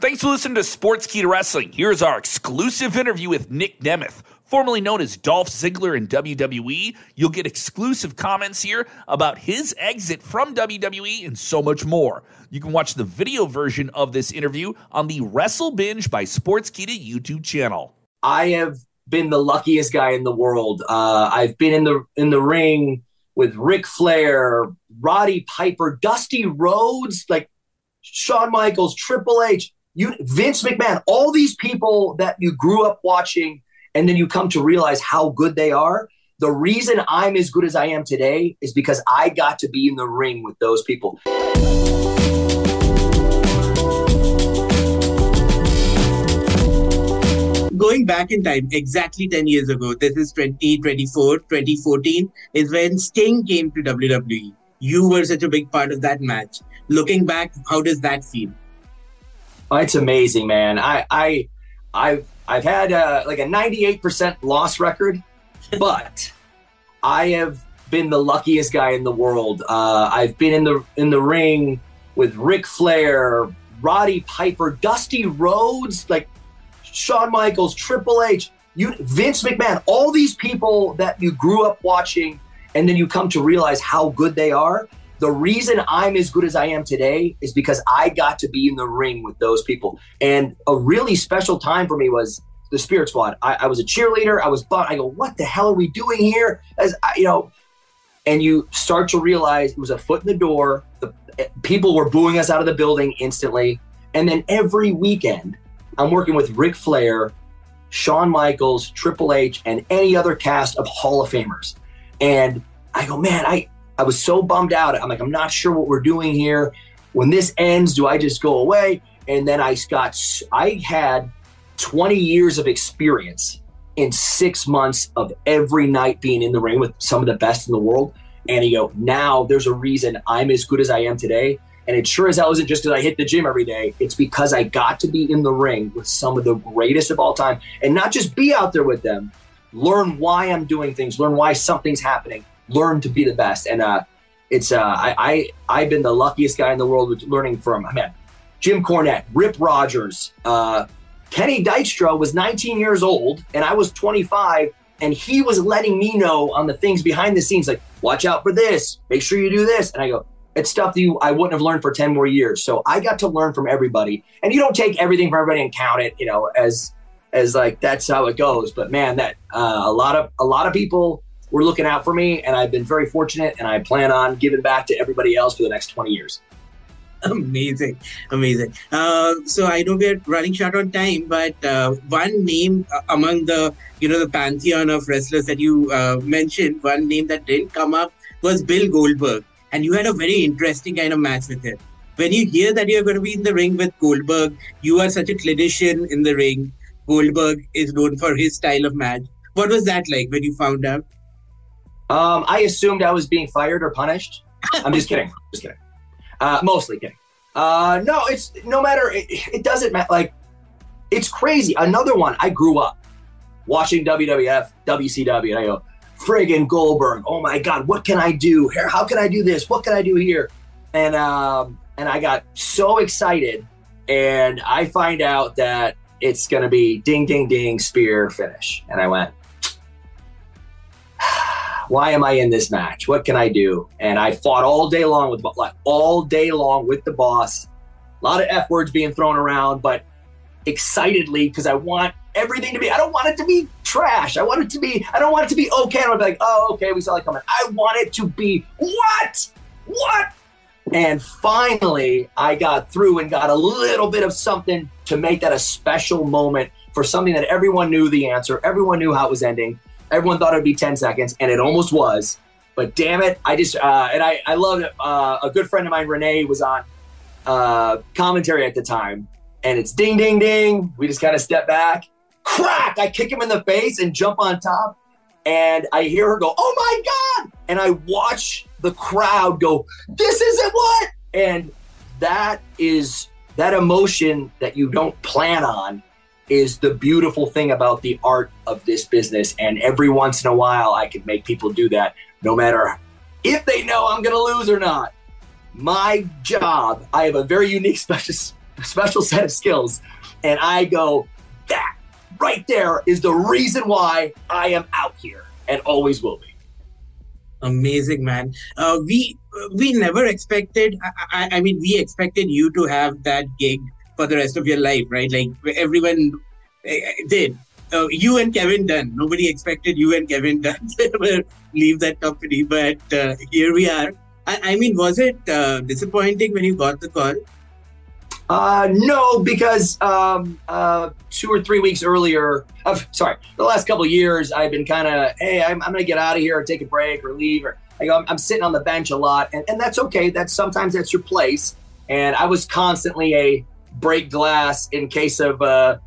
Thanks for listening to Sportskeeda Wrestling. Here's our exclusive interview with Nic Nemeth, formerly known as Dolph Ziggler in WWE. You'll get exclusive comments here about his exit from WWE and so much more. You can watch the video version of this interview on the Wrestle Binge by Sports Sportskeeda YouTube channel. I have been the luckiest guy in the world. Uh, I've been in the in the ring with Ric Flair, Roddy Piper, Dusty Rhodes, like Shawn Michaels, Triple H you Vince McMahon, all these people that you grew up watching, and then you come to realize how good they are. The reason I'm as good as I am today is because I got to be in the ring with those people. Going back in time, exactly 10 years ago, this is 2024, 2014, is when Sting came to WWE. You were such a big part of that match. Looking back, how does that feel? It's amazing, man. I I I've I've had uh, like a 98% loss record, but I have been the luckiest guy in the world. Uh, I've been in the in the ring with Ric Flair, Roddy Piper, Dusty Rhodes, like Shawn Michaels, Triple H, you Vince McMahon, all these people that you grew up watching and then you come to realize how good they are. The reason I'm as good as I am today is because I got to be in the ring with those people. And a really special time for me was the Spirit Squad. I, I was a cheerleader. I was, but I go, what the hell are we doing here? As I, you know, and you start to realize it was a foot in the door. The people were booing us out of the building instantly. And then every weekend, I'm working with Ric Flair, Shawn Michaels, Triple H, and any other cast of Hall of Famers. And I go, man, I I was so bummed out. I'm like, I'm not sure what we're doing here. When this ends, do I just go away? And then I got, I had 20 years of experience in six months of every night being in the ring with some of the best in the world. And you go, now there's a reason I'm as good as I am today. And it sure as hell isn't just because I hit the gym every day. It's because I got to be in the ring with some of the greatest of all time and not just be out there with them, learn why I'm doing things, learn why something's happening, learn to be the best. And uh, it's uh, I, I have been the luckiest guy in the world with learning from I mean, Jim Cornette, Rip Rogers, uh, Kenny Dykstra was 19 years old and I was 25, and he was letting me know on the things behind the scenes, like watch out for this, make sure you do this, and I go. It's stuff that you I wouldn't have learned for 10 more years. So I got to learn from everybody. And you don't take everything from everybody and count it, you know, as as like that's how it goes. But man, that uh, a lot of a lot of people were looking out for me, and I've been very fortunate, and I plan on giving back to everybody else for the next 20 years. Amazing, amazing. Uh, so I know we're running short on time, but uh, one name uh, among the you know the pantheon of wrestlers that you uh, mentioned, one name that didn't come up was Bill Goldberg, and you had a very interesting kind of match with him. When you hear that you're going to be in the ring with Goldberg, you are such a clinician in the ring. Goldberg is known for his style of match. What was that like when you found out? Um, I assumed I was being fired or punished. I'm just kidding. Just kidding. Uh, mostly kidding. Uh, no, it's no matter. It, it doesn't matter. Like, it's crazy. Another one. I grew up watching WWF, WCW, and I go, friggin' Goldberg. Oh my God, what can I do? here? How can I do this? What can I do here? And um, and I got so excited, and I find out that it's gonna be ding, ding, ding, spear finish, and I went, why am I in this match? What can I do? And I fought all day long with like all day long with the boss. A lot of f words being thrown around, but excitedly because I want everything to be. I don't want it to be trash. I want it to be. I don't want it to be okay. I want to be like, oh, okay, we saw it coming. I want it to be what? What? And finally, I got through and got a little bit of something to make that a special moment for something that everyone knew the answer. Everyone knew how it was ending. Everyone thought it would be 10 seconds, and it almost was. But damn it, I just, uh, and I, I love. Uh, a good friend of mine, Renee, was on uh, commentary at the time, and it's ding, ding, ding. We just kind of step back, crack. I kick him in the face and jump on top. And I hear her go, oh my God. And I watch the crowd go, this isn't what? And that is that emotion that you don't plan on is the beautiful thing about the art of this business. And every once in a while, I can make people do that, no matter if they know I'm going to lose or not. My job, I have a very unique special special set of skills. And I go, that right there is the reason why I am out here and always will be. Amazing, man. Uh, we we never expected. I, I, mean, we expected you to have that gig for the rest of your life, right? Like everyone eh, eh, did. Uh, you and Kevin Dunn. Nobody expected you and Kevin Dunn to leave that company, but uh, here we are. I, I, mean, was it uh, disappointing when you got the call? Uh, no, because um, uh, two or three weeks earlier, uh, sorry, the last couple years, I've been kind of, hey, I'm, I'm going to get out of here or take a break or leave. Or I go, I'm, I'm, sitting on the bench a lot, and, and that's okay. That's sometimes that's your place. And I was constantly a break glass in case of uh,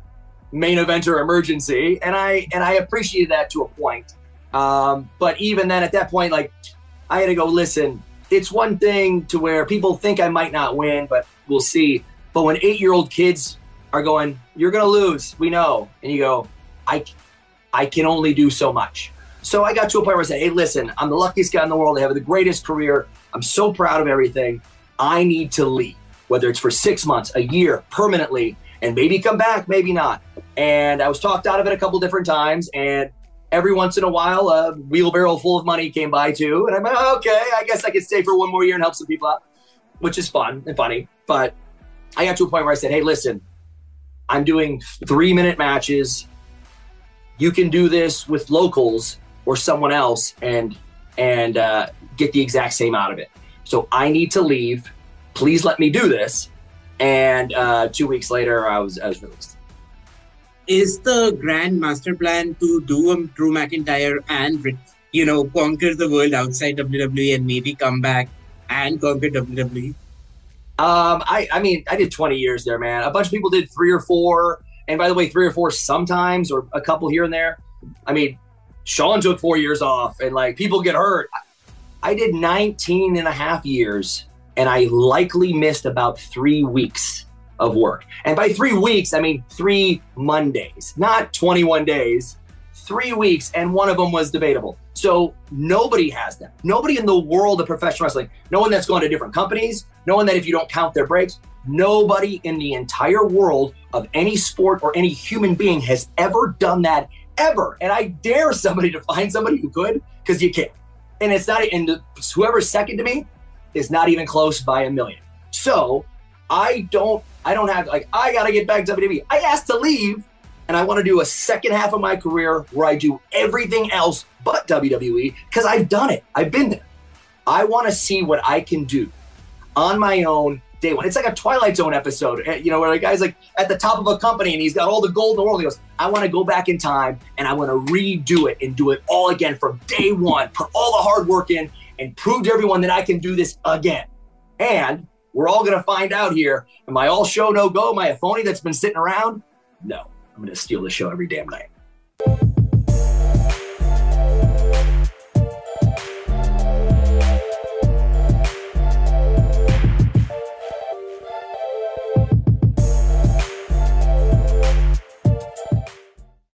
main event or emergency, and I and I appreciated that to a point. Um, but even then, at that point, like I had to go. Listen, it's one thing to where people think I might not win, but we'll see but when eight year old kids are going, you're going to lose, we know. And you go, I, I can only do so much. So I got to a point where I said, hey, listen, I'm the luckiest guy in the world. I have the greatest career. I'm so proud of everything. I need to leave, whether it's for six months, a year, permanently, and maybe come back, maybe not. And I was talked out of it a couple different times. And every once in a while, a wheelbarrow full of money came by too. And I'm like, okay, I guess I could stay for one more year and help some people out, which is fun and funny. But I got to a point where I said, hey, listen, I'm doing three minute matches. You can do this with locals or someone else and and uh, get the exact same out of it. So I need to leave. Please let me do this. And uh, two weeks later, I was I was released. Is the grand master plan to do a Drew McIntyre and you know conquer the world outside WWE and maybe come back and conquer WWE? Um, I, I mean, I did 20 years there, man. A bunch of people did three or four. And by the way, three or four sometimes, or a couple here and there. I mean, Shawn took four years off, and like people get hurt. I did 19 and a half years, and I likely missed about three weeks of work. And by three weeks, I mean three Mondays, not 21 days, three weeks, and one of them was debatable. So nobody has that. Nobody in the world of professional wrestling, no one that's gone to different companies, no one that if you don't count their breaks, nobody in the entire world of any sport or any human being has ever done that ever. And I dare somebody to find somebody who could, because you can't. And it's not, and whoever's second to me is not even close by a million. So I don't, I don't have like I gotta get back to WWE. I asked to leave and I want to do a second half of my career where I do everything else but WWE because I've done it. I've been there. I want to see what I can do on my own day one. It's like a Twilight Zone episode, eh, you know, where the guy's like at the top of a company and he's got all the gold in the world. He goes, I want to go back in time and I want to redo it and do it all again from day one, put all the hard work in and prove to everyone that I can do this again. And we're all going to find out here. Am I all show no go? Am I a phony that's been sitting around? No. I'm going to steal the show every damn night.